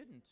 didn't.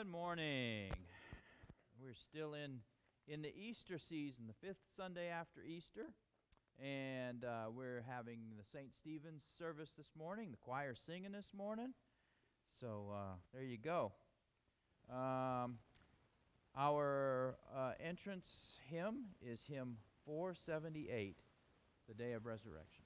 Good morning. We're still in in the Easter season, the fifth Sunday after Easter, and uh, we're having the St. Stephen's service this morning. The choir singing this morning, so uh, there you go. Um, our uh, entrance hymn is hymn 478, "The Day of Resurrection."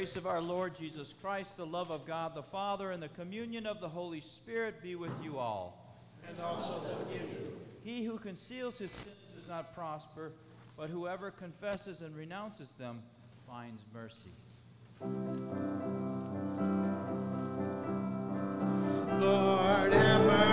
grace of our Lord Jesus Christ, the love of God the Father, and the communion of the Holy Spirit be with you all. And also with you. He who conceals his sins does not prosper, but whoever confesses and renounces them finds mercy. Lord, have mercy.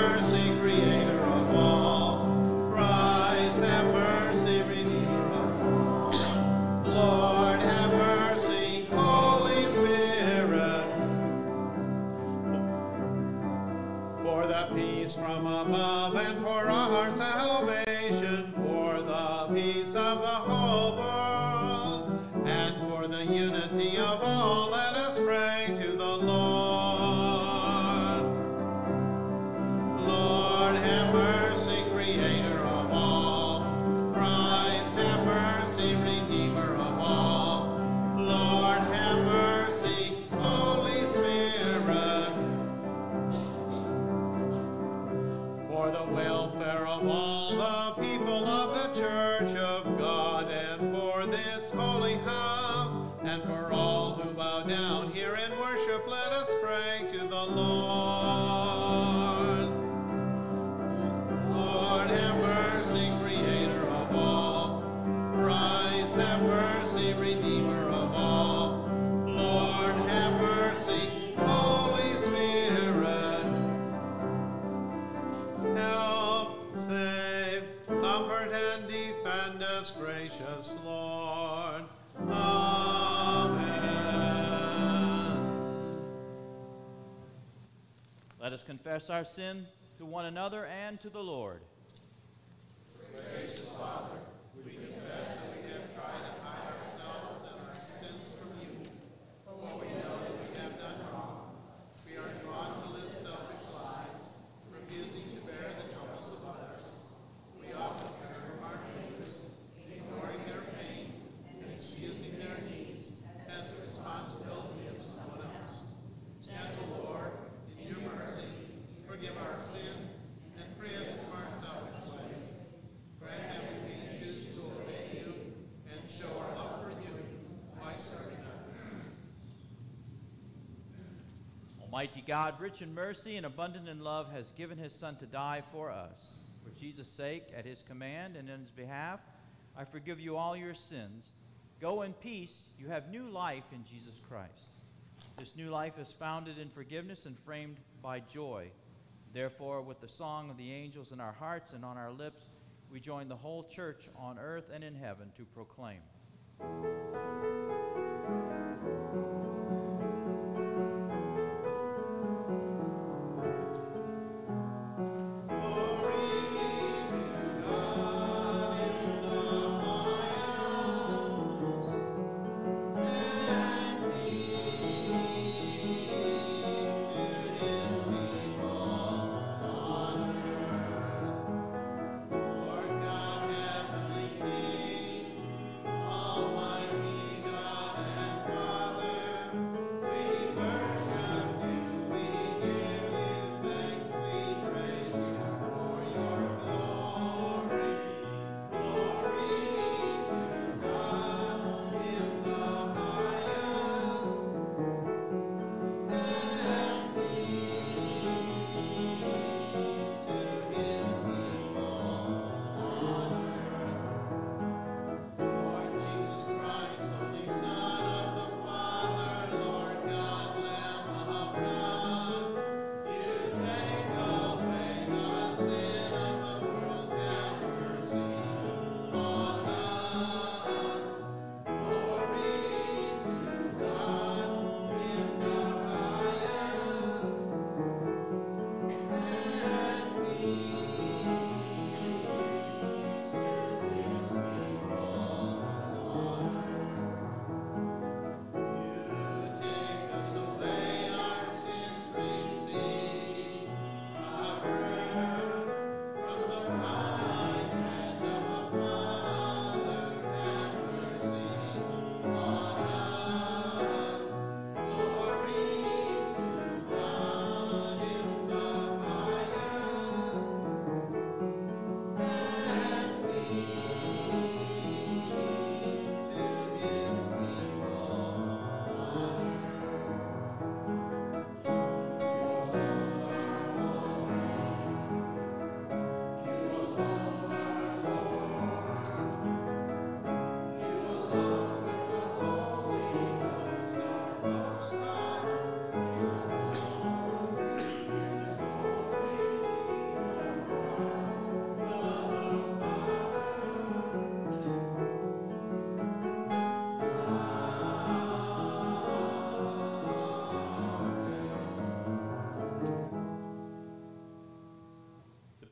confess our sin to one another and to the Lord. Gracious Father, we confess Almighty God, rich in mercy and abundant in love, has given his Son to die for us. For Jesus' sake, at his command and in his behalf, I forgive you all your sins. Go in peace. You have new life in Jesus Christ. This new life is founded in forgiveness and framed by joy. Therefore, with the song of the angels in our hearts and on our lips, we join the whole church on earth and in heaven to proclaim.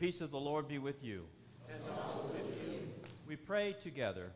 peace of the Lord be with you. And also with you. We pray together.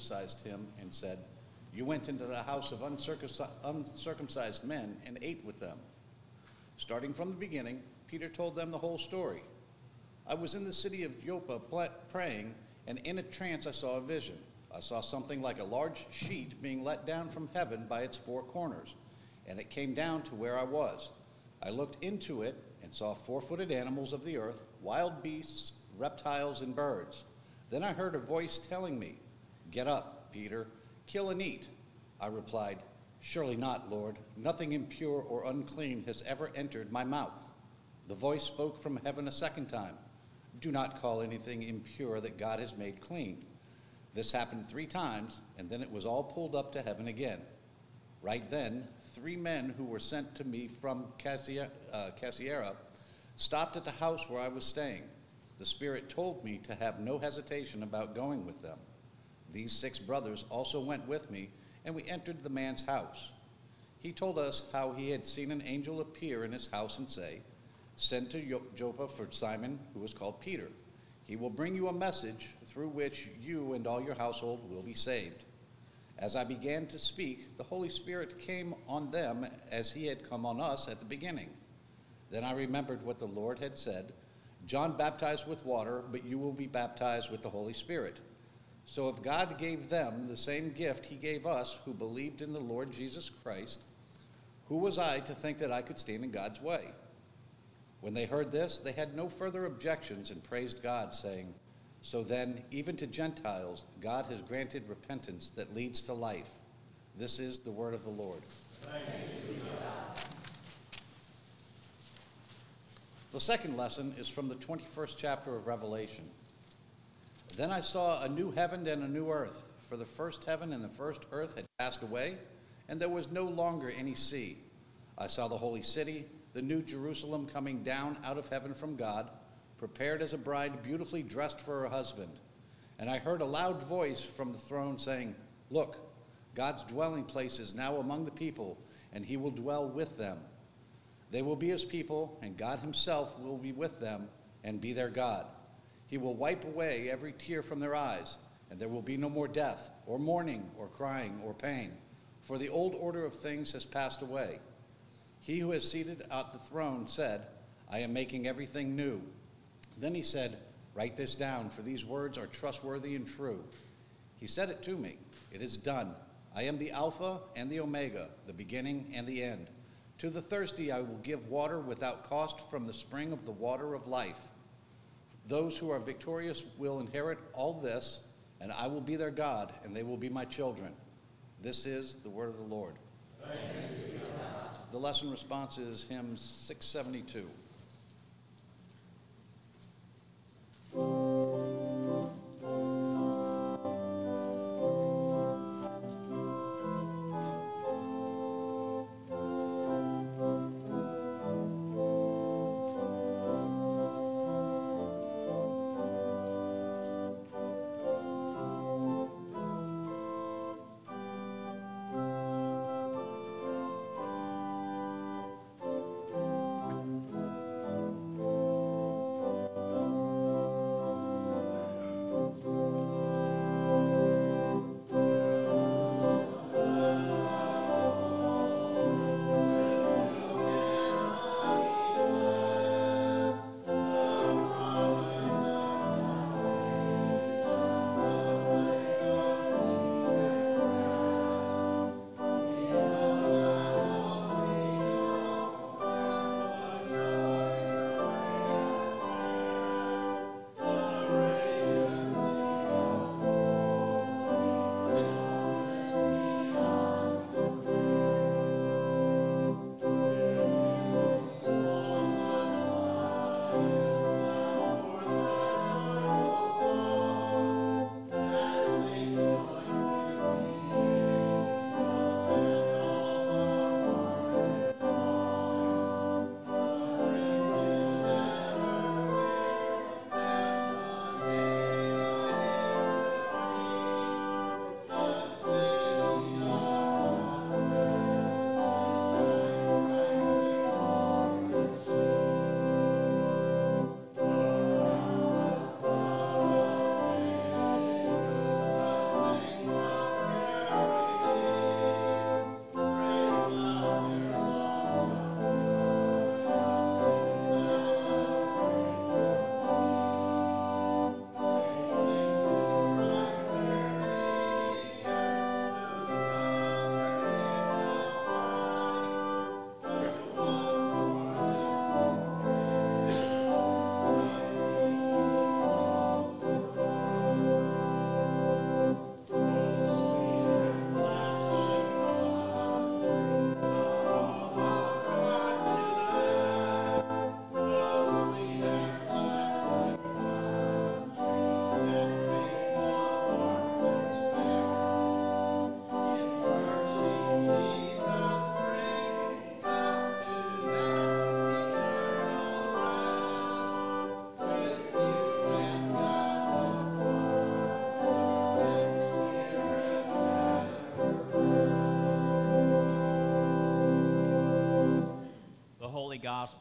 circumcised him and said, You went into the house of uncircumcised men and ate with them. Starting from the beginning, Peter told them the whole story. I was in the city of Joppa praying, and in a trance I saw a vision. I saw something like a large sheet being let down from heaven by its four corners, and it came down to where I was. I looked into it and saw four footed animals of the earth, wild beasts, reptiles, and birds. Then I heard a voice telling me, Get up, Peter, kill and eat. I replied, Surely not, Lord. Nothing impure or unclean has ever entered my mouth. The voice spoke from heaven a second time Do not call anything impure that God has made clean. This happened three times, and then it was all pulled up to heaven again. Right then, three men who were sent to me from uh, Caesarea stopped at the house where I was staying. The Spirit told me to have no hesitation about going with them. These six brothers also went with me, and we entered the man's house. He told us how he had seen an angel appear in his house and say, Send to Joppa for Simon, who is called Peter. He will bring you a message through which you and all your household will be saved. As I began to speak, the Holy Spirit came on them as he had come on us at the beginning. Then I remembered what the Lord had said John baptized with water, but you will be baptized with the Holy Spirit. So if God gave them the same gift he gave us who believed in the Lord Jesus Christ, who was I to think that I could stand in God's way? When they heard this, they had no further objections and praised God, saying, So then, even to Gentiles, God has granted repentance that leads to life. This is the word of the Lord. The second lesson is from the 21st chapter of Revelation. Then I saw a new heaven and a new earth, for the first heaven and the first earth had passed away, and there was no longer any sea. I saw the holy city, the new Jerusalem, coming down out of heaven from God, prepared as a bride beautifully dressed for her husband. And I heard a loud voice from the throne saying, Look, God's dwelling place is now among the people, and he will dwell with them. They will be his people, and God himself will be with them and be their God. He will wipe away every tear from their eyes, and there will be no more death, or mourning, or crying, or pain, for the old order of things has passed away. He who is seated at the throne said, I am making everything new. Then he said, Write this down, for these words are trustworthy and true. He said it to me, It is done. I am the Alpha and the Omega, the beginning and the end. To the thirsty I will give water without cost from the spring of the water of life. Those who are victorious will inherit all this, and I will be their God, and they will be my children. This is the word of the Lord. The lesson response is hymn 672.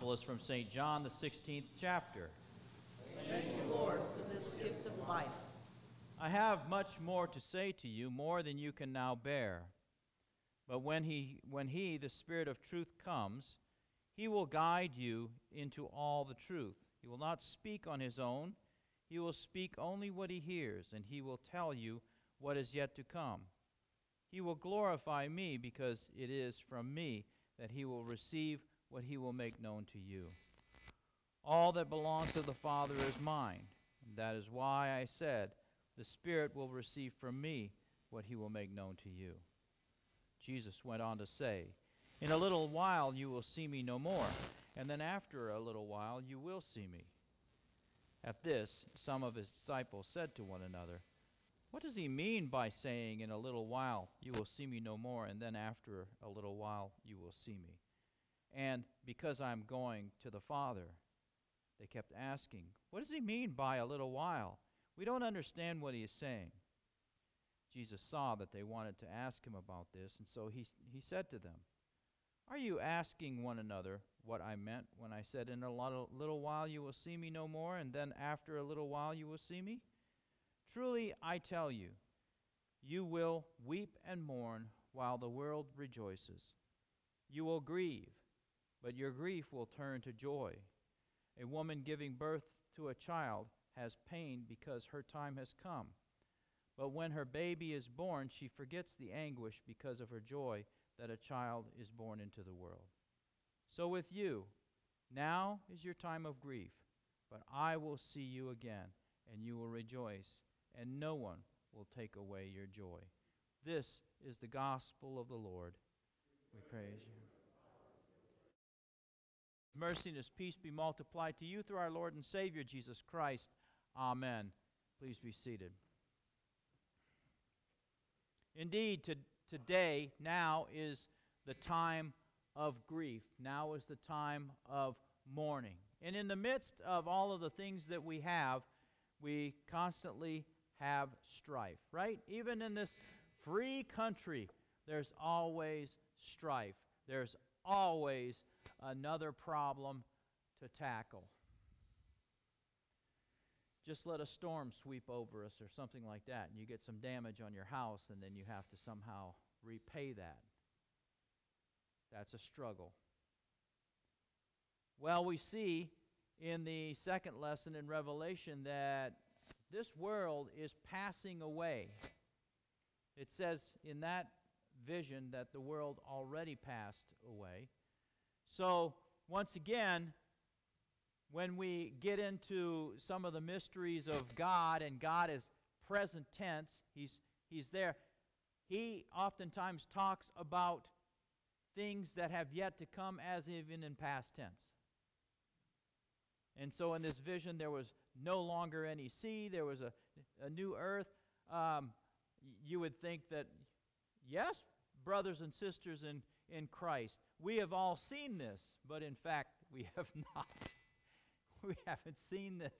Gospel is from St. John, the 16th chapter. Thank you, Lord, for this gift of life. I have much more to say to you, more than you can now bear. But when he, when he, the Spirit of truth, comes, he will guide you into all the truth. He will not speak on his own. He will speak only what he hears, and he will tell you what is yet to come. He will glorify me, because it is from me that he will receive what he will make known to you. All that belongs to the Father is mine. That is why I said, The Spirit will receive from me what he will make known to you. Jesus went on to say, In a little while you will see me no more, and then after a little while you will see me. At this, some of his disciples said to one another, What does he mean by saying, In a little while you will see me no more, and then after a little while you will see me? And because I am going to the Father, they kept asking, What does he mean by a little while? We don't understand what he is saying. Jesus saw that they wanted to ask him about this, and so he, he said to them, Are you asking one another what I meant when I said, In a little, little while you will see me no more, and then after a little while you will see me? Truly I tell you, you will weep and mourn while the world rejoices. You will grieve, but your grief will turn to joy. A woman giving birth to a child has pain because her time has come. But when her baby is born, she forgets the anguish because of her joy that a child is born into the world. So with you, now is your time of grief, but I will see you again, and you will rejoice, and no one will take away your joy. This is the gospel of the Lord. We praise you. Mercy and his peace be multiplied to you through our Lord and Savior Jesus Christ. Amen. Please be seated. Indeed, to, today, now is the time of grief. Now is the time of mourning. And in the midst of all of the things that we have, we constantly have strife, right? Even in this free country, there's always strife. There's always another problem to tackle. Just let a storm sweep over us or something like that, and you get some damage on your house, and then you have to somehow repay that. That's a struggle. Well, we see in the second lesson in Revelation that this world is passing away. It says in that vision that the world already passed away. So, once again, when we get into some of the mysteries of God, and God is present tense, He's, he's there, He oftentimes talks about things that have yet to come as even in past tense. And so in this vision, there was no longer any sea, there was a, a new earth. Um, you would think that, yes, brothers and sisters in, in Christ, we have all seen this, but in fact, we have not. we haven't seen this.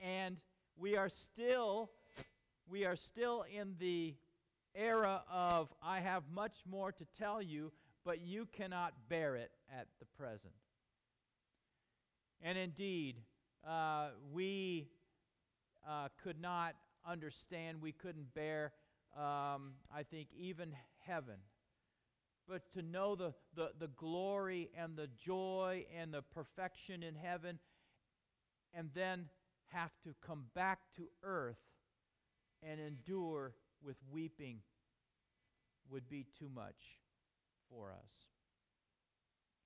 And we are still we are still in the era of I have much more to tell you, but you cannot bear it at the present. And indeed, uh, we uh, could not understand, we couldn't bear, um, I think, even heaven. But to know the, the, the glory and the joy and the perfection in heaven, and then have to come back to earth and endure with weeping would be too much for us.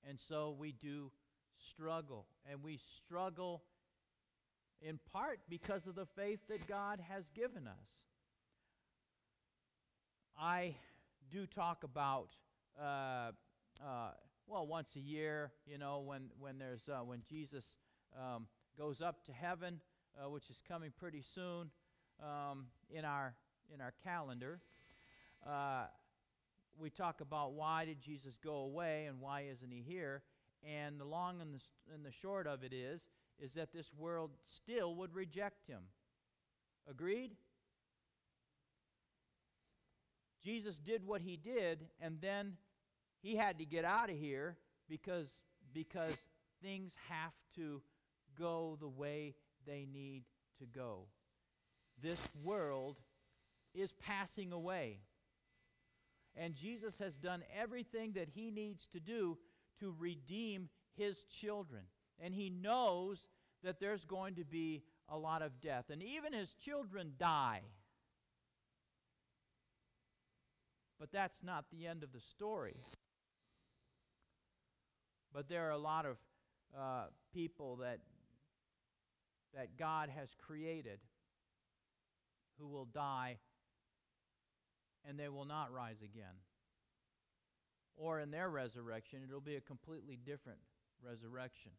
And so we do struggle. And we struggle in part because of the faith that God has given us. I do talk about, uh, uh, well, once a year, you know, when, when, there's, uh, when Jesus um, goes up to heaven, uh, which is coming pretty soon um, in, our, in our calendar. Uh, we talk about why did Jesus go away and why isn't he here? And the long and the, and the short of it is, is that this world still would reject him. Agreed? Jesus did what he did, and then he had to get out of here because, because things have to go the way they need to go. This world is passing away. And Jesus has done everything that he needs to do to redeem his children. And he knows that there's going to be a lot of death. And even his children die. But that's not the end of the story. But there are a lot of uh, people that, that God has created who will die and they will not rise again. Or in their resurrection, it'll be a completely different resurrection.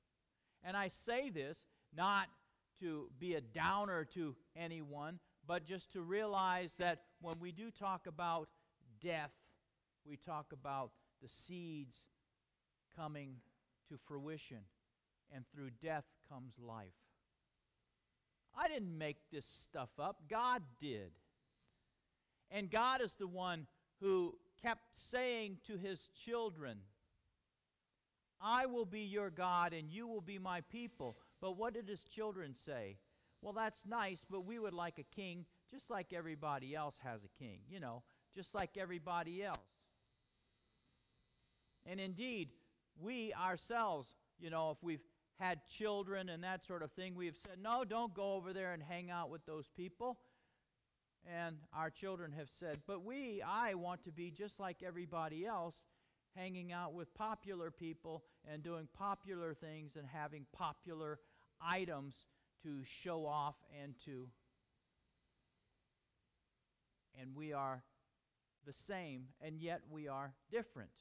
And I say this not to be a downer to anyone, but just to realize that when we do talk about death, we talk about the seeds coming to fruition, and through death comes life. I didn't make this stuff up, God did. And God is the one who kept saying to his children, I will be your God and you will be my people. But what did his children say? Well, that's nice, but we would like a king just like everybody else has a king, you know, just like everybody else. And indeed, we ourselves, you know, if we've had children and that sort of thing, we have said, no, don't go over there and hang out with those people. And our children have said, but we, I want to be just like everybody else, hanging out with popular people and doing popular things and having popular items to show off and to. And we are the same, and yet we are different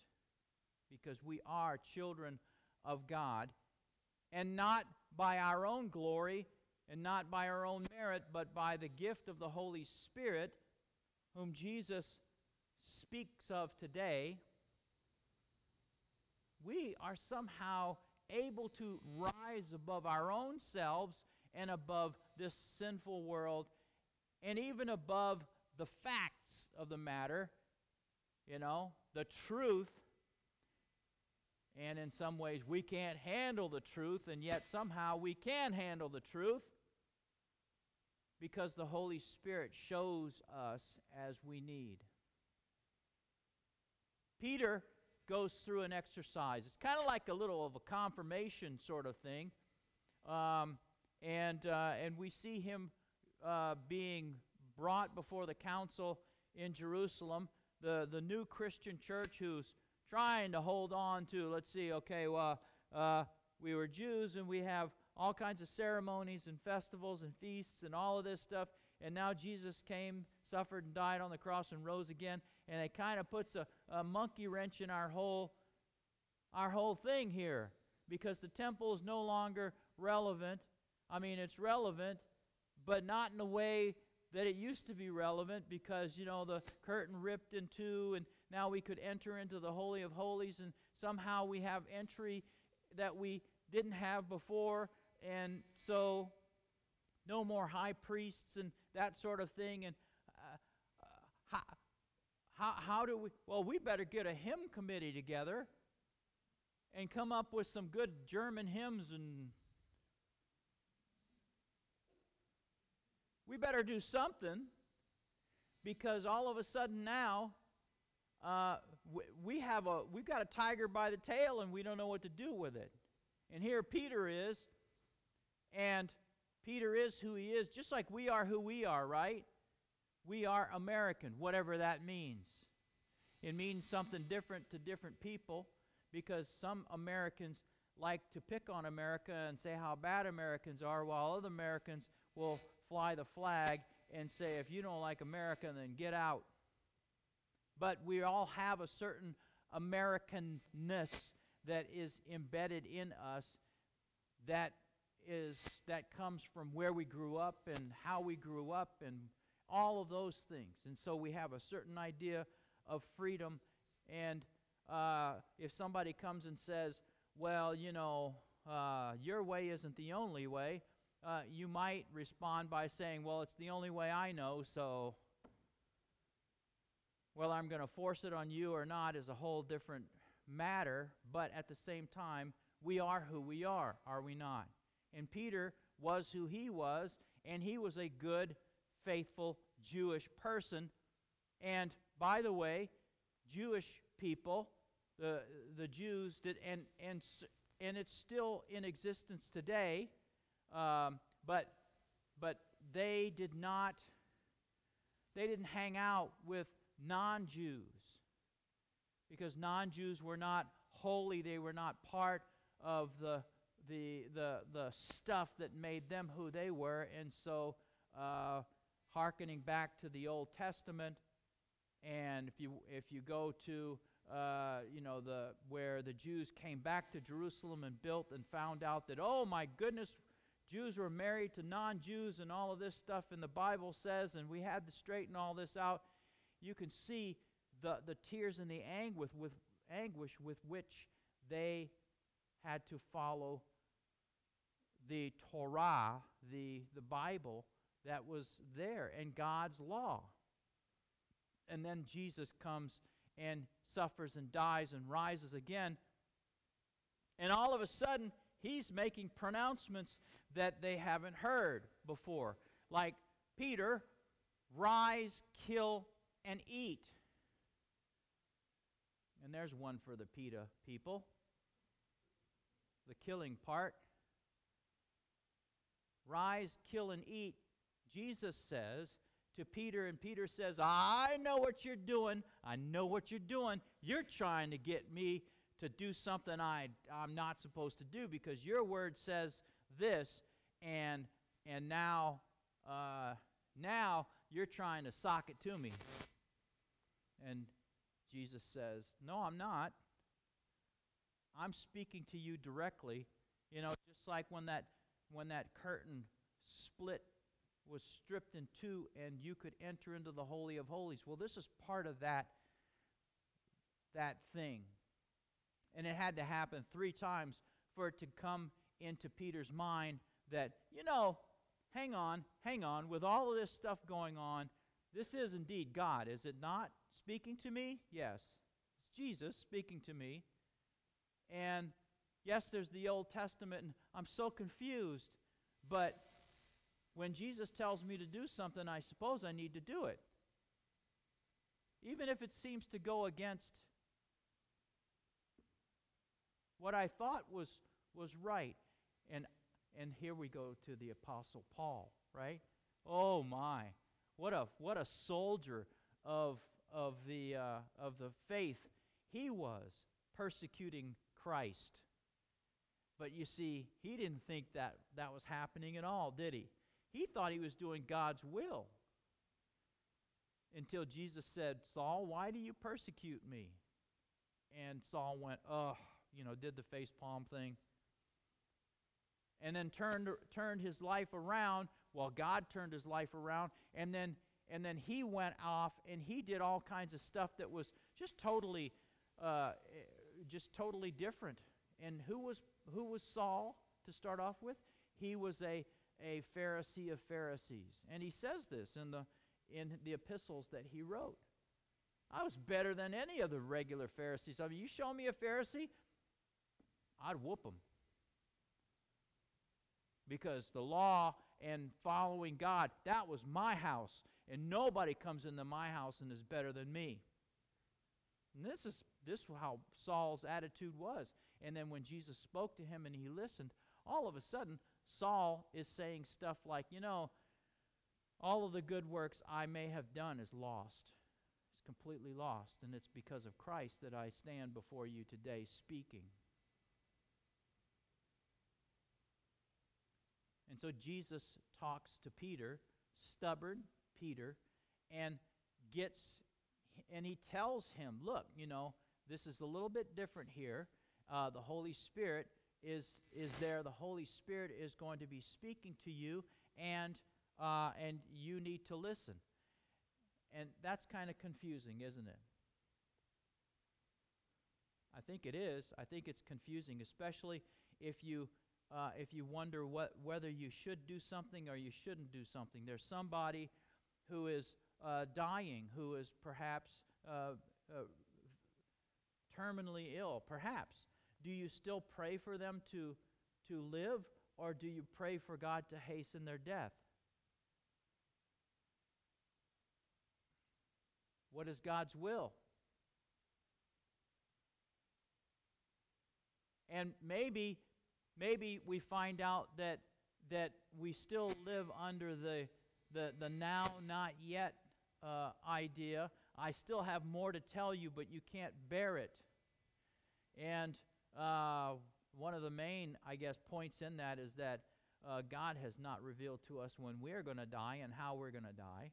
because we are children of God, and not by our own glory and not by our own merit, but by the gift of the Holy Spirit, whom Jesus speaks of today, we are somehow able to rise above our own selves and above this sinful world and even above the facts of the matter, you know, the truth. And in some ways, we can't handle the truth, and yet somehow we can handle the truth because the Holy Spirit shows us as we need. Peter goes through an exercise. It's kind of like a little of a confirmation sort of thing. Um, and, uh, and we see him uh, being brought before the council in Jerusalem, the, the new Christian church who's trying to hold on to, let's see, okay, well, uh, we were Jews and we have all kinds of ceremonies and festivals and feasts and all of this stuff. And now Jesus came, suffered, and died on the cross and rose again. And it kind of puts a, a monkey wrench in our whole, our whole thing here because the temple is no longer relevant. I mean, it's relevant, but not in the way that it used to be relevant because, you know, the curtain ripped in two and now we could enter into the Holy of Holies and somehow we have entry that we didn't have before and so no more high priests and that sort of thing. And uh, uh, how, how, how do we? Well, we better get a hymn committee together and come up with some good German hymns and. We better do something because all of a sudden now uh, we have a we've got a tiger by the tail and we don't know what to do with it. And here Peter is and Peter is who he is, just like we are who we are, right? We are American, whatever that means. It means something different to different people because some Americans like to pick on America and say how bad Americans are, while other Americans will fly the flag and say, if you don't like America, then get out. But we all have a certain Americanness that is embedded in us that is that comes from where we grew up and how we grew up and all of those things. And so we have a certain idea of freedom. And uh, if somebody comes and says, well, you know, uh, your way isn't the only way, uh, you might respond by saying, well, it's the only way I know, so whether I'm going to force it on you or not is a whole different matter. But at the same time, we are who we are, are we not? And Peter was who he was, and he was a good, faithful Jewish person. And by the way, Jewish people, the, the Jews did, and, and, and it's still in existence today, um, but, but they did not, they didn't hang out with non Jews because non Jews were not holy, they were not part of the, the, the, the stuff that made them who they were. And so, uh, hearkening back to the Old Testament, and if you, if you go to uh, you know the where the Jews came back to Jerusalem and built and found out that oh my goodness Jews were married to non-Jews and all of this stuff and the Bible says and we had to straighten all this out you can see the, the tears and the anguish with, anguish with which they had to follow the Torah, the, the Bible that was there, and God's law. And then Jesus comes and suffers and dies and rises again. And all of a sudden, he's making pronouncements that they haven't heard before. Like, Peter, rise, kill, and eat. And there's one for the PETA people. The killing part. Rise, kill, and eat. Jesus says to Peter, and Peter says, I know what you're doing. I know what you're doing. You're trying to get me to do something I, I'm not supposed to do because your word says this, and, and now, uh, now you're trying to sock it to me. And Jesus says, No, I'm not. I'm speaking to you directly. You know, just like when that when that curtain split was stripped in two and you could enter into the holy of holies. Well, this is part of that that thing. And it had to happen 3 times for it to come into Peter's mind that, you know, hang on, hang on, with all of this stuff going on, this is indeed God, is it not? Speaking to me? Yes. It's Jesus speaking to me. And yes, there's the Old Testament, and I'm so confused. But when Jesus tells me to do something, I suppose I need to do it. Even if it seems to go against what I thought was, was right. And, and here we go to the Apostle Paul, right? Oh my. What a, what a soldier of, of, the, uh, of the faith he was persecuting Christ. But you see, he didn't think that that was happening at all, did he? He thought he was doing God's will. Until Jesus said, Saul, why do you persecute me? And Saul went, oh, you know, did the face palm thing. And then turned, turned his life around while God turned his life around. And then and then he went off and he did all kinds of stuff that was just totally uh, just totally different. And who was who was saul to start off with? He was a a pharisee of pharisees. And he says this in the in the epistles that he wrote. I was better than any of the regular pharisees. I mean you show me a pharisee i'd whoop him because the law and following god that was my house and nobody comes into my house and is better than me. And this is this is how Saul's attitude was. And then when Jesus spoke to him and he listened, all of a sudden Saul is saying stuff like, you know, all of the good works I may have done is lost. It's completely lost. And it's because of Christ that I stand before you today speaking. And so Jesus talks to Peter, stubborn, Peter and gets and he tells him, look, you know, this is a little bit different here. Uh, the Holy Spirit is is there. The Holy Spirit is going to be speaking to you, and uh, and you need to listen. And that's kind of confusing, isn't it? I think it is. I think it's confusing, especially if you uh, if you wonder what whether you should do something or you shouldn't do something. There's somebody who is uh, dying, who is perhaps uh, uh, terminally ill, perhaps. do you still pray for them to, to live, or do you pray for God to hasten their death? What is God's will? And maybe, maybe we find out that, that we still live under the, the, the now, not yet uh, idea. I still have more to tell you, but you can't bear it. And uh, one of the main, I guess, points in that is that uh, God has not revealed to us when we're going to die and how we're going to die.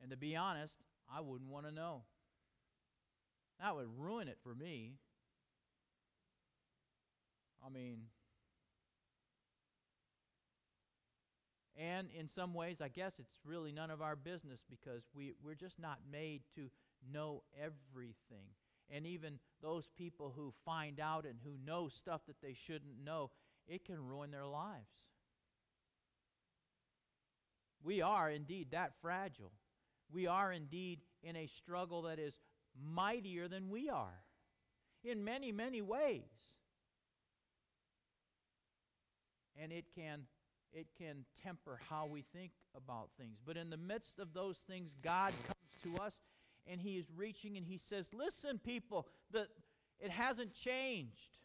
And to be honest, I wouldn't want to know. That would ruin it for me. I mean, and in some ways, I guess it's really none of our business because we, we're just not made to know everything. And even those people who find out and who know stuff that they shouldn't know, it can ruin their lives. We are indeed that fragile. We are indeed in a struggle that is mightier than we are in many, many ways. And it can it can temper how we think about things. But in the midst of those things, God comes to us and he is reaching and he says, "Listen, people, the, it hasn't changed.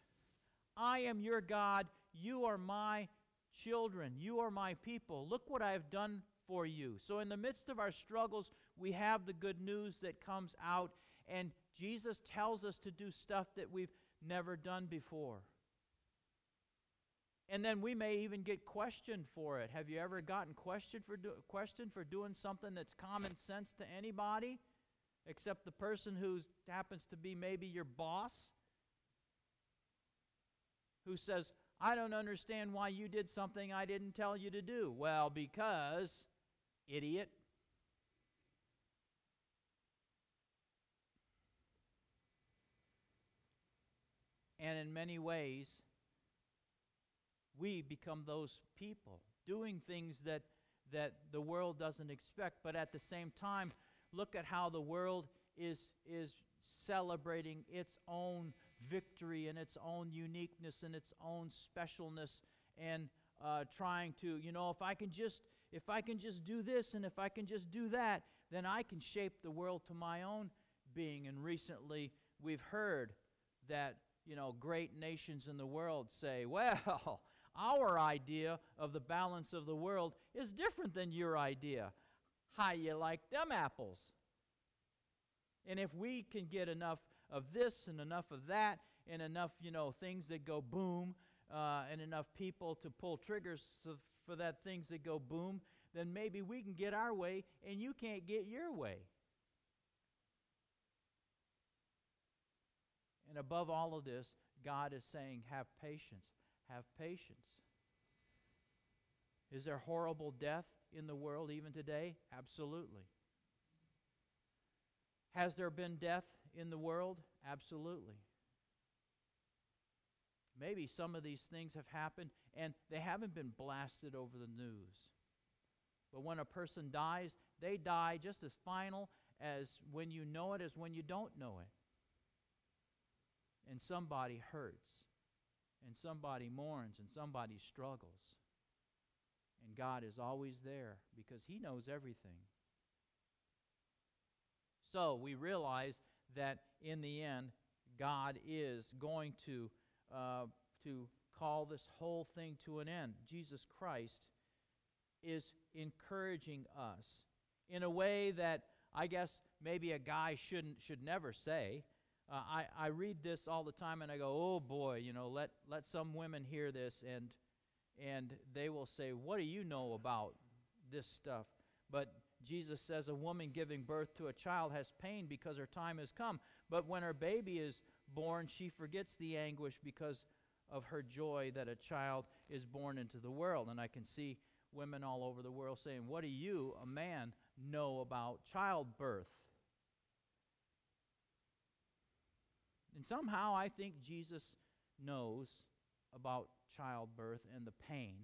I am your God. You are my children. You are my people. Look what I have done for you." So in the midst of our struggles, we have the good news that comes out and Jesus tells us to do stuff that we've never done before. And then we may even get questioned for it. Have you ever gotten questioned for, do, questioned for doing something that's common sense to anybody? except the person who happens to be maybe your boss, who says, I don't understand why you did something I didn't tell you to do. Well, because, idiot. And in many ways, we become those people doing things that, that the world doesn't expect, but at the same time, look at how the world is, is celebrating its own victory and its own uniqueness and its own specialness and uh, trying to you know if i can just if i can just do this and if i can just do that then i can shape the world to my own being. And recently we've heard that you know great nations in the world say well our idea of the balance of the world is different than your idea how you like them apples. And if we can get enough of this and enough of that and enough, you know, things that go boom uh, and enough people to pull triggers for that things that go boom, then maybe we can get our way and you can't get your way. And above all of this, God is saying, have patience. Have patience. Is there horrible death in the world even today? Absolutely. Has there been death in the world? Absolutely. Maybe some of these things have happened and they haven't been blasted over the news. But when a person dies, they die just as final as when you know it as when you don't know it. And somebody hurts, and somebody mourns, and somebody struggles. And God is always there because He knows everything. So we realize that in the end, God is going to, uh, to call this whole thing to an end. Jesus Christ is encouraging us in a way that I guess maybe a guy shouldn't should never say. Uh, I, I read this all the time and I go, oh boy, you know, let, let some women hear this and and they will say, What do you know about this stuff? But Jesus says a woman giving birth to a child has pain because her time has come. But when her baby is born, she forgets the anguish because of her joy that a child is born into the world. And I can see women all over the world saying, What do you, a man, know about childbirth? And somehow I think Jesus knows about childbirth and the pain.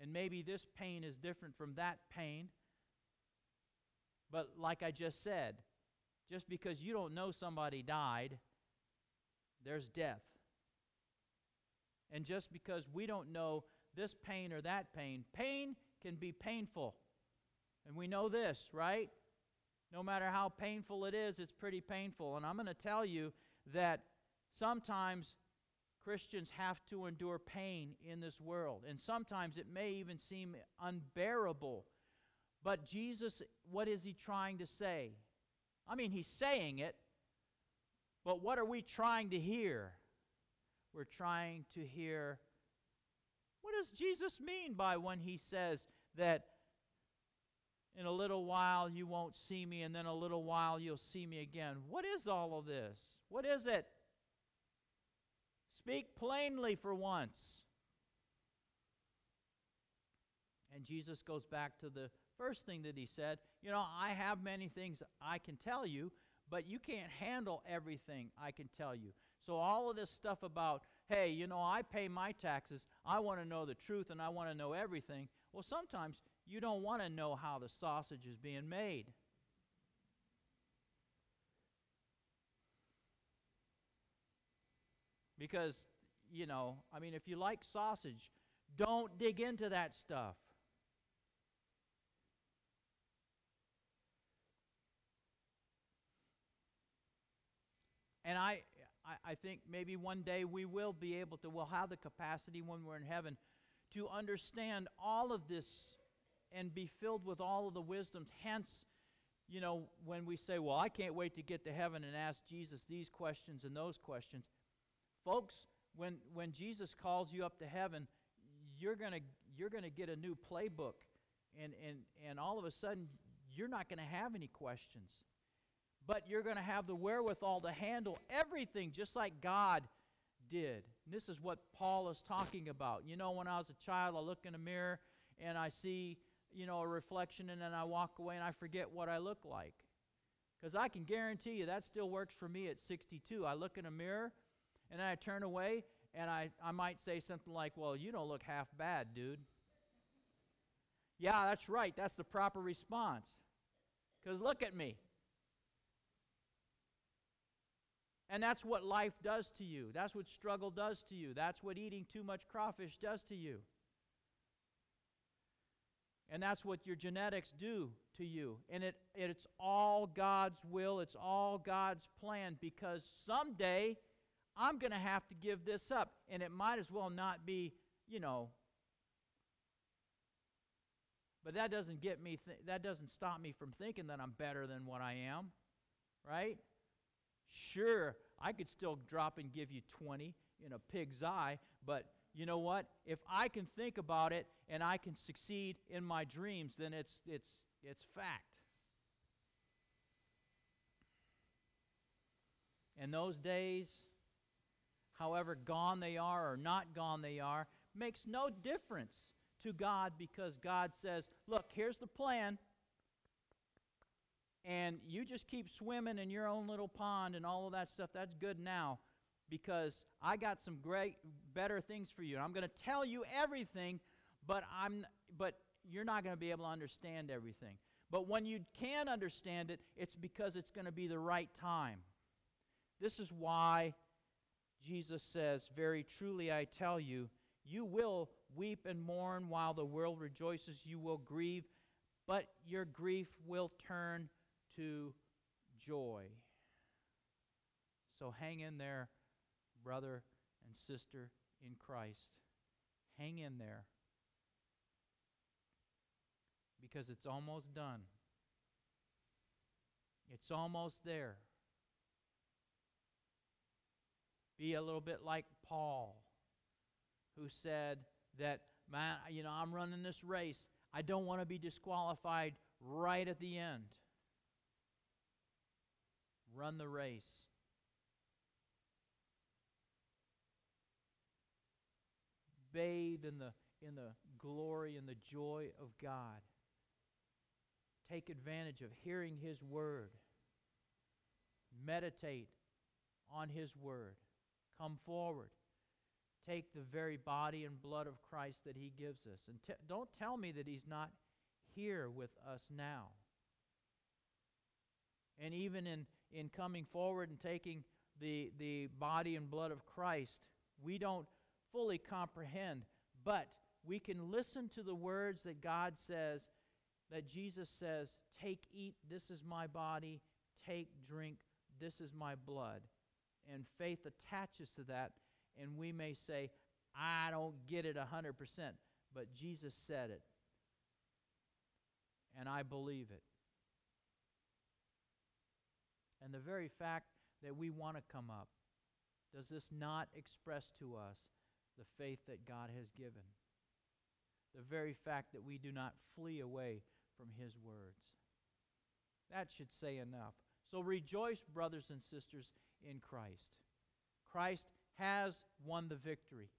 And maybe this pain is different from that pain. But like I just said, just because you don't know somebody died there's death. And just because we don't know this pain or that pain, pain can be painful. And we know this, right? No matter how painful it is, it's pretty painful. And I'm going to tell you that sometimes Christians have to endure pain in this world. And sometimes it may even seem unbearable. But Jesus, what is he trying to say? I mean, he's saying it, but what are we trying to hear? We're trying to hear what does Jesus mean by when he says that in a little while you won't see me, and then a little while you'll see me again? What is all of this? What is it? Speak plainly for once. And Jesus goes back to the first thing that he said. You know, I have many things I can tell you, but you can't handle everything I can tell you. So, all of this stuff about, hey, you know, I pay my taxes, I want to know the truth, and I want to know everything. Well, sometimes you don't want to know how the sausage is being made. Because, you know, I mean, if you like sausage, don't dig into that stuff. And I, I, I think maybe one day we will be able to, we'll have the capacity when we're in heaven to understand all of this and be filled with all of the wisdoms. Hence, you know, when we say, well, I can't wait to get to heaven and ask Jesus these questions and those questions. Folks, when, when Jesus calls you up to heaven, you're going to you're going to get a new playbook. And, and, and all of a sudden, you're not going to have any questions. But you're going to have the wherewithal to handle everything just like God did. And this is what Paul is talking about. You know, when I was a child, I look in a mirror and I see, you know, a reflection and then I walk away and I forget what I look like. Because I can guarantee you that still works for me at 62. I look in a mirror and I turn away and I, I might say something like, Well, you don't look half bad, dude. Yeah, that's right. That's the proper response. Because look at me. And that's what life does to you. That's what struggle does to you. That's what eating too much crawfish does to you. And that's what your genetics do to you. And it, it's all God's will, it's all God's plan because someday I'm going to have to give this up. And it might as well not be, you know. But that doesn't get me, th- that doesn't stop me from thinking that I'm better than what I am, right? Sure, I could still drop and give you 20 in a pig's eye, but you know what? If I can think about it and I can succeed in my dreams, then it's, it's, it's fact. And those days, however gone they are or not gone they are, makes no difference to God because God says, Look, here's the plan and you just keep swimming in your own little pond and all of that stuff, that's good now because I got some great better things for you. I'm going to tell you everything, but I'm but you're not going to be able to understand everything. But when you can understand it, it's because it's going to be the right time. This is why Jesus says, Very truly I tell you, you will weep and mourn while the world rejoices. You will grieve, but your grief will turn to joy. So hang in there, brother and sister in Christ. Hang in there. Because it's almost done. It's almost there. Be a little bit like Paul, who said that, man, you know, I'm running this race. I don't want to be disqualified right at the end. Run the race. Bathe in the, in the glory and the joy of God. Take advantage of hearing His word. Meditate on His word. Come forward. Take the very body and blood of Christ that He gives us. And t- don't tell me that He's not here with us now. And even in, in coming forward and taking the, the body and blood of Christ, we don't fully comprehend, but we can listen to the words that God says, that Jesus says, Take, eat, this is my body, take, drink, this is my blood. And faith attaches to that, and we may say, I don't get it 100%, but Jesus said it. And I believe it. And the very fact that we want to come up, does this not express to us the faith that God has given? The very fact that we do not flee away from His words. That should say enough. So rejoice, brothers and sisters, in Christ. Christ has won the victory.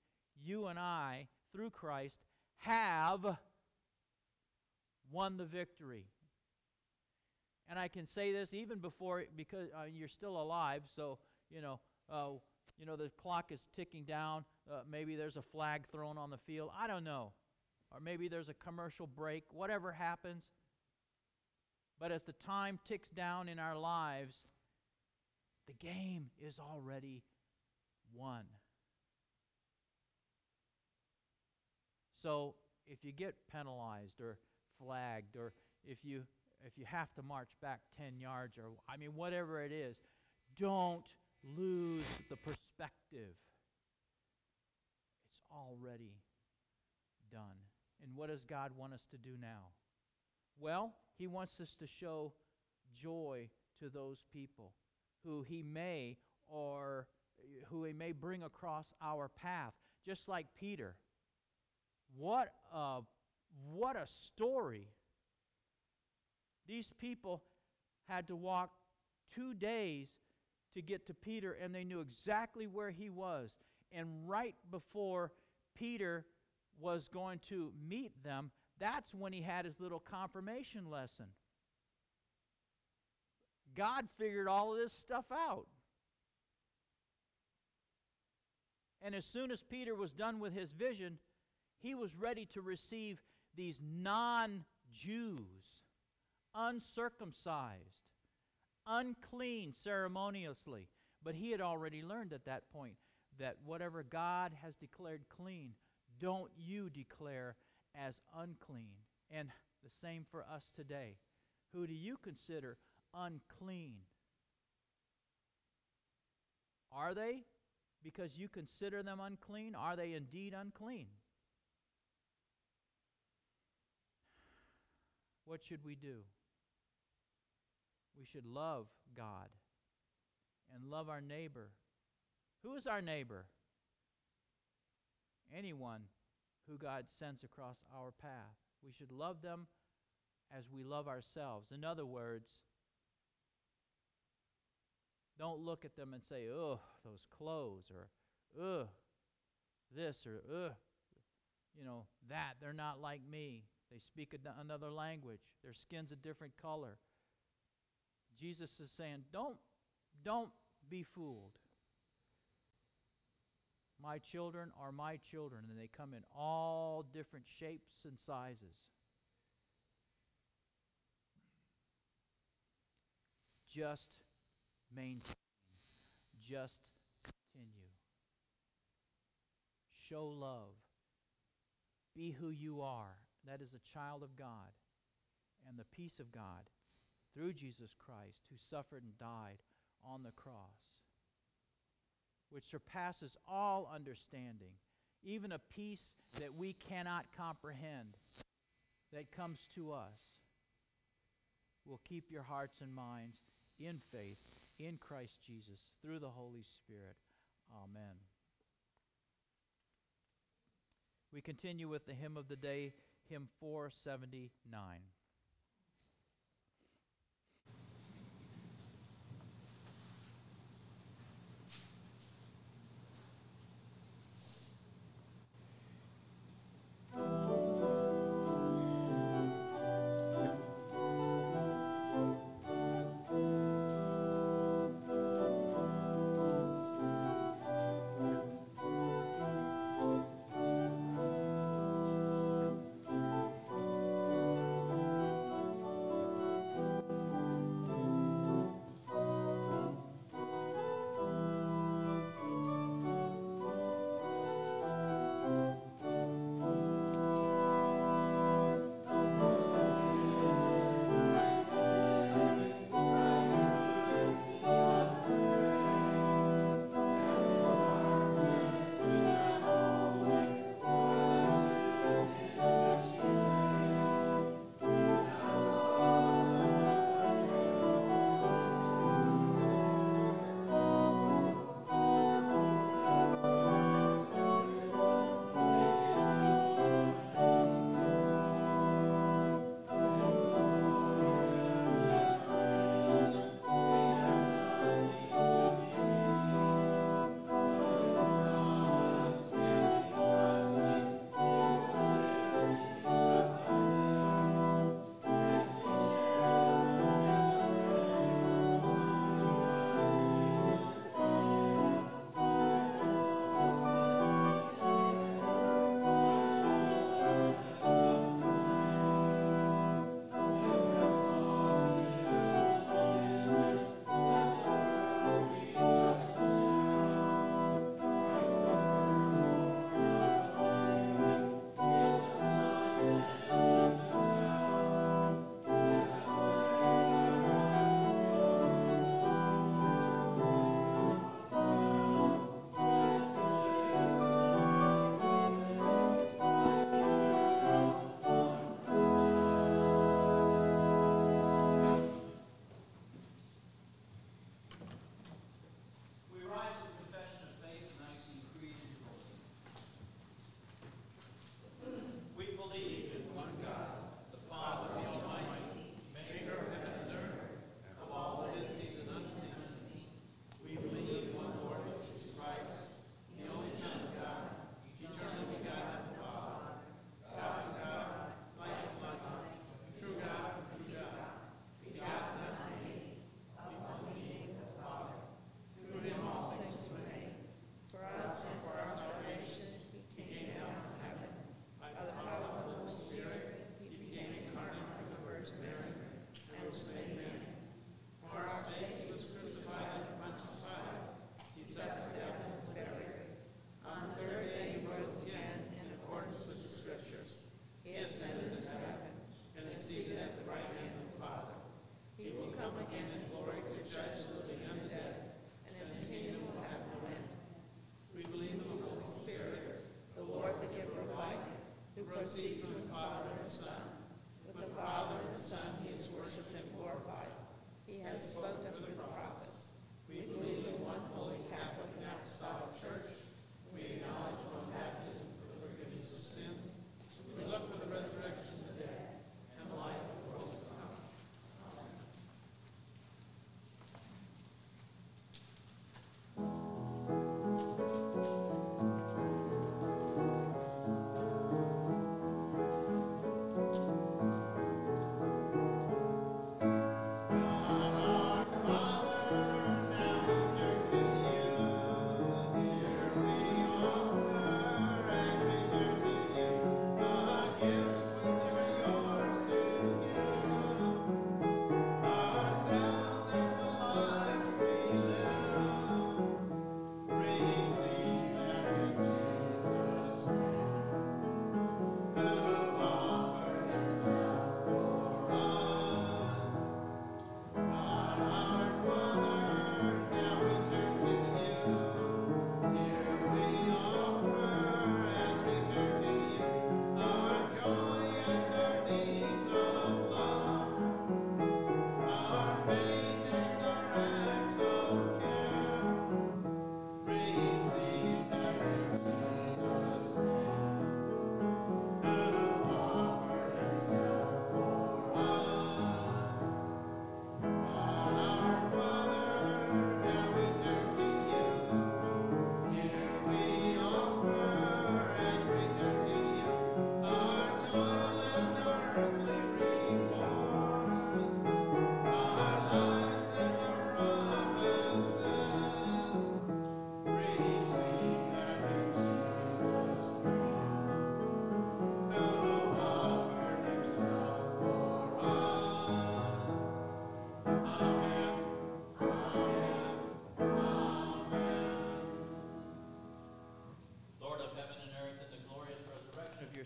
You and I, through Christ, have won the victory. And I can say this even before, because uh, you're still alive, so, you know, uh, you know, the clock is ticking down. Uh, maybe there's a flag thrown on the field. I don't know. Or maybe there's a commercial break. Whatever happens. But as the time ticks down in our lives, the game is already won. So if you get penalized or flagged or if you if you have to march back 10 yards or I mean whatever it is, don't lose the perspective. It's already done. And what does God want us to do now? Well, he wants us to show joy to those people who he may or who he may bring across our path, just like Peter. What a, what a story. These people had to walk two days to get to Peter, and they knew exactly where he was. And right before Peter was going to meet them, that's when he had his little confirmation lesson. God figured all of this stuff out. And as soon as Peter was done with his vision, he was ready to receive these non Jews, uncircumcised, unclean ceremoniously. But he had already learned at that point that whatever God has declared clean, don't you declare as unclean. And the same for us today. Who do you consider unclean? Are they? Because you consider them unclean? Are they indeed unclean? What should we do? We should love God and love our neighbor. Who is our neighbor? Anyone who God sends across our path. We should love them as we love ourselves. In other words, don't look at them and say, ugh, those clothes, or ugh, this, or ugh, you know, that. They're not like me. They speak another language. Their skin's a different color. Jesus is saying, don't, don't be fooled. My children are my children, and they come in all different shapes and sizes. Just maintain. Just continue. Show love. Be who you are. That is a child of God. And the peace of God through Jesus Christ, who suffered and died on the cross which surpasses all understanding, even a peace that we cannot comprehend that comes to us, will keep your hearts and minds in faith in Christ Jesus through the Holy Spirit. Amen. We continue with the hymn of the day, hymn 479.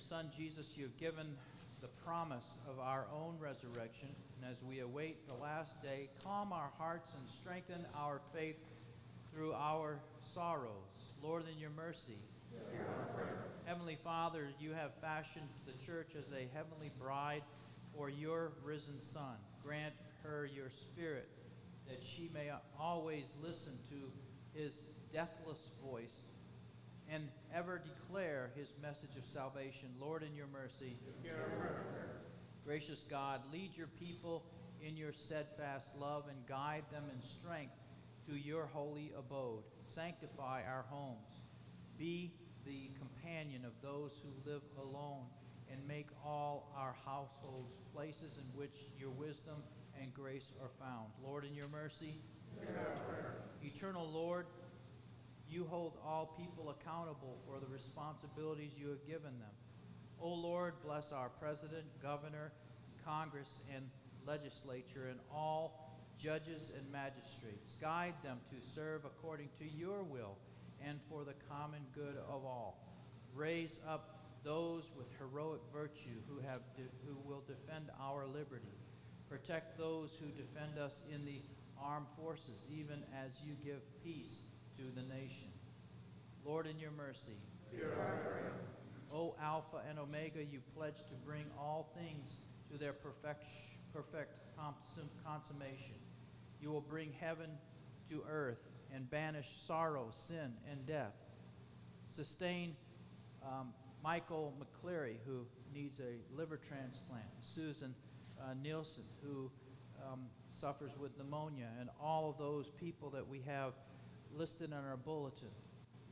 Son Jesus, you have given the promise of our own resurrection. And as we await the last day, calm our hearts and strengthen our faith through our sorrows. Lord, in your mercy. Heavenly Father, you have fashioned the church as a heavenly bride for your risen Son. Grant her your spirit that she may always listen to his deathless voice and ever declare his message of salvation. Lord, in your mercy. Gracious God, lead your people in your steadfast love and guide them in strength to your holy abode. Sanctify our homes. Be the companion of those who live alone and make all our households places in which your wisdom and grace are found. Lord, in your mercy. Eternal Lord, you hold all people accountable for the responsibilities you have given them. O Lord, bless our president, governor, Congress, and legislature, and all judges and magistrates. Guide them to serve according to your will and for the common good of all. Raise up those with heroic virtue who, have who will defend our liberty. Protect those who defend us in the armed forces, even as you give peace to the nation. Lord, in your mercy. O Alpha and Omega, you pledge to bring all things to their perfect, perfect consum- consummation. You will bring heaven to earth and banish sorrow, sin, and death. Sustain um, Michael McCleary, who needs a liver transplant, Susan uh, Nielsen, who um, suffers with pneumonia, and all of those people that we have listed in our bulletin,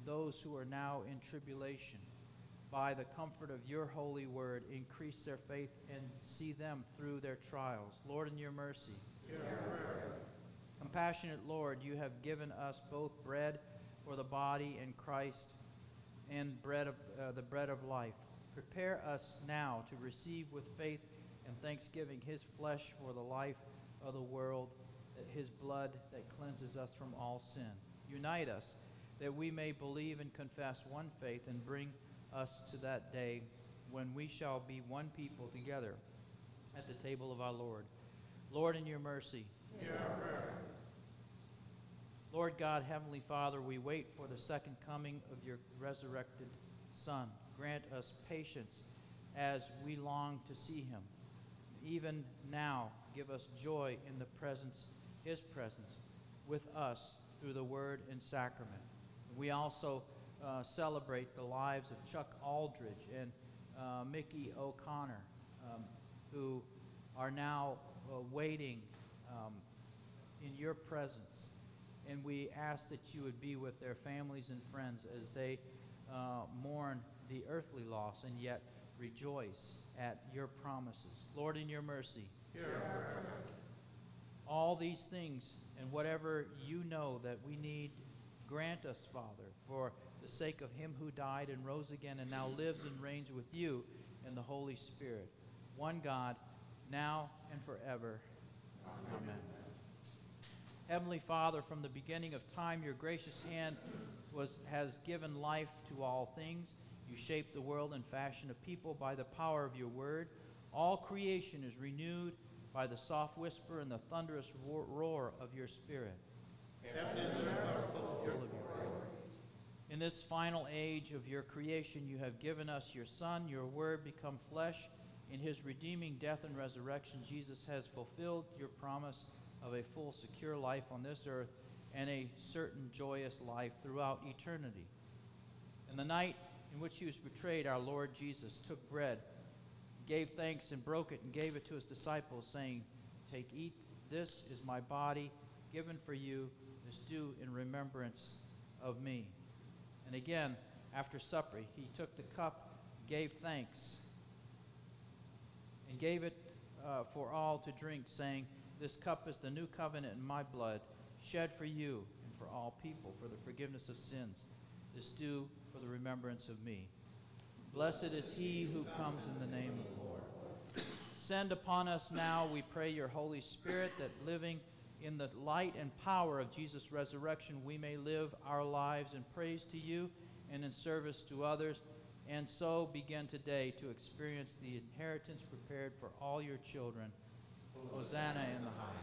those who are now in tribulation. By the comfort of your holy word, increase their faith and see them through their trials. Lord, in your mercy. Compassionate Lord, you have given us both bread for the body in Christ and bread of, uh, the bread of life. Prepare us now to receive with faith and thanksgiving his flesh for the life of the world, his blood that cleanses us from all sin. Unite us that we may believe and confess one faith and bring us to that day when we shall be one people together at the table of our Lord. Lord, in your mercy, Hear our prayer. Lord God, Heavenly Father, we wait for the second coming of your resurrected Son. Grant us patience as we long to see him. Even now, give us joy in the presence, his presence, with us through the word and sacrament. We also uh, celebrate the lives of Chuck Aldridge and uh, Mickey O'Connor, um, who are now uh, waiting um, in your presence. And we ask that you would be with their families and friends as they uh, mourn the earthly loss and yet rejoice at your promises. Lord, in your mercy, all these things and whatever you know that we need, grant us, Father, for the sake of him who died and rose again and now lives and reigns with you in the Holy Spirit. One God, now and forever. Amen. Heavenly Father, from the beginning of time, your gracious hand was, has given life to all things. You shaped the world and fashioned a people by the power of your word. All creation is renewed by the soft whisper and the thunderous roar, of your spirit. In this final age of your creation, you have given us your Son, your Word become flesh. In his redeeming death and resurrection, Jesus has fulfilled your promise of a full, secure life on this earth and a certain joyous life throughout eternity. In the night in which he was betrayed, our Lord Jesus took bread, gave thanks, and broke it, and gave it to his disciples, saying, Take, eat, this is my body given for you. This do in remembrance of me. And again, after supper, he took the cup, gave thanks, and gave it uh, for all to drink, saying, This cup is the new covenant in my blood, shed for you and for all people for the forgiveness of sins. This do for the remembrance of me. Blessed is he who comes in the name of the Lord. Send upon us now, we pray, your Holy Spirit, that living in the light and power of Jesus' resurrection, we may live our lives in praise to you and in service to others, and so begin today to experience the inheritance prepared for all your children. Hosanna in the highest.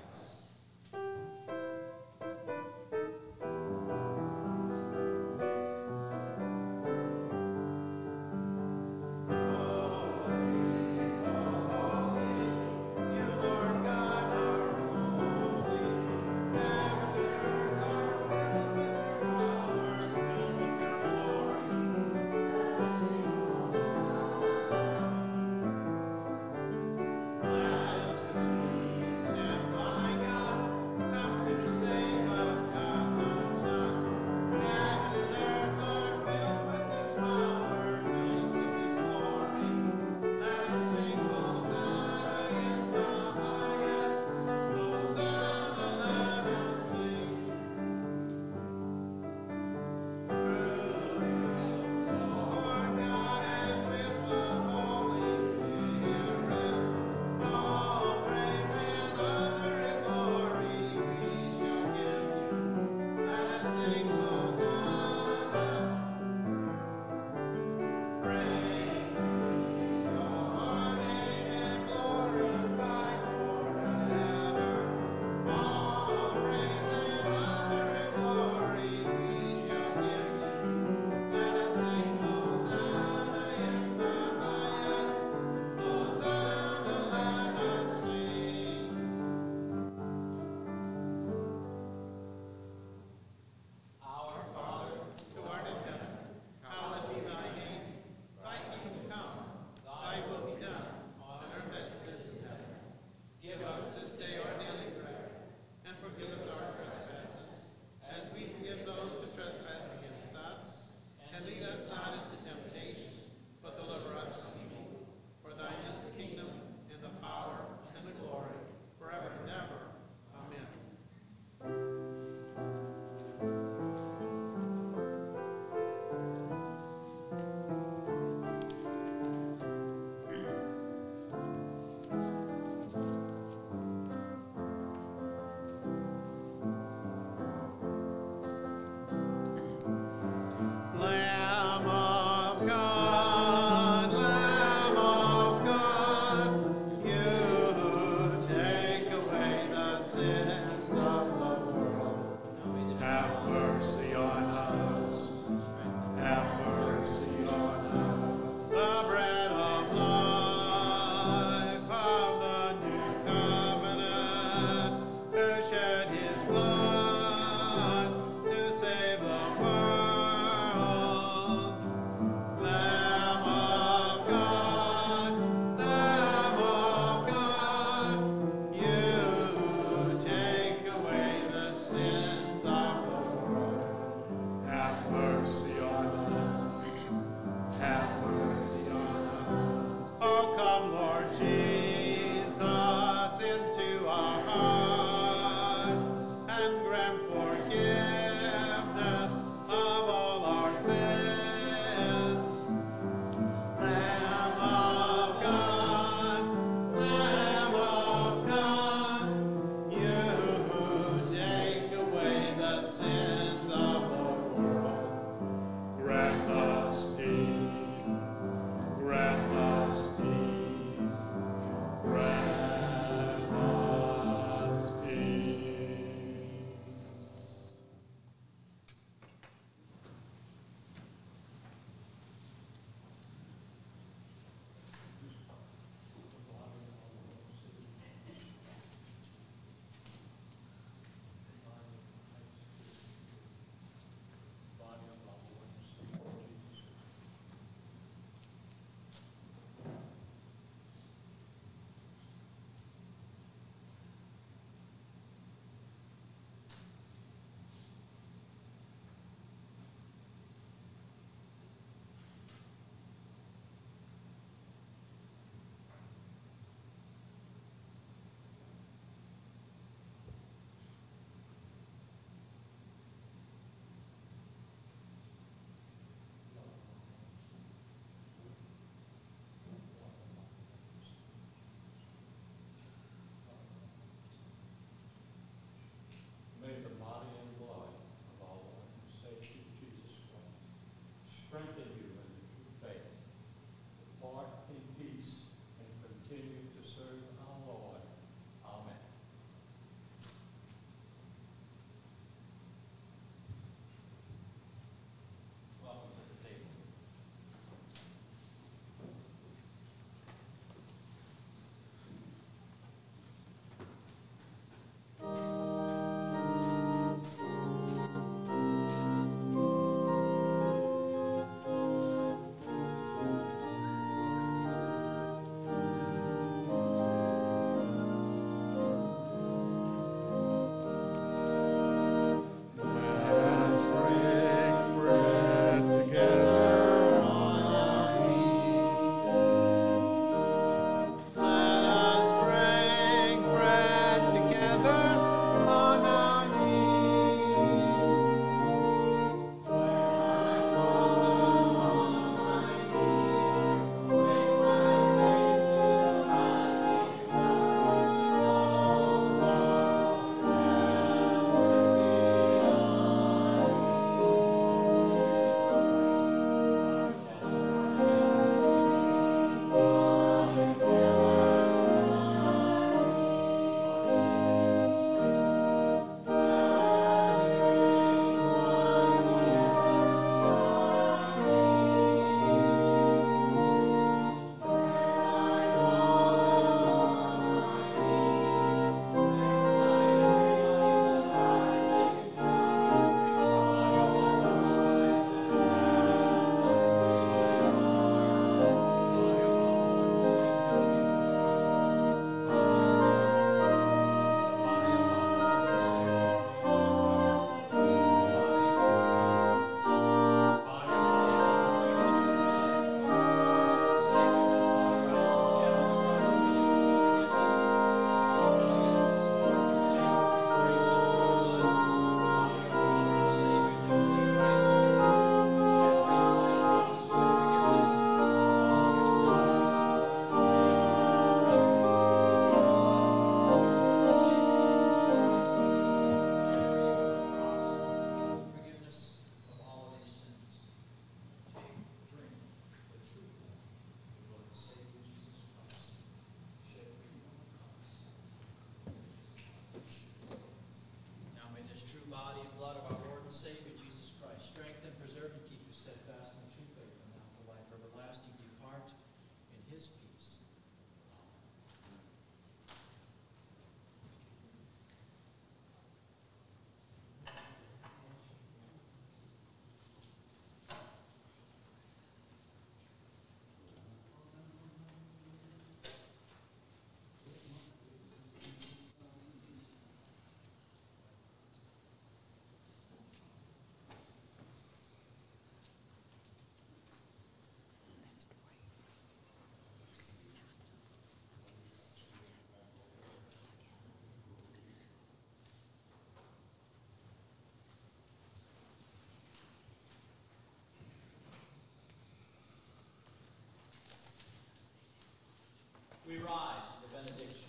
We rise to the benediction.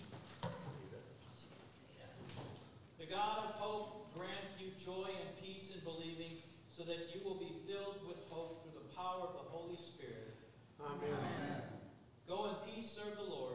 The God of hope grant you joy and peace in believing, so that you will be filled with hope through the power of the Holy Spirit. Amen. Amen. Go in peace, serve the Lord.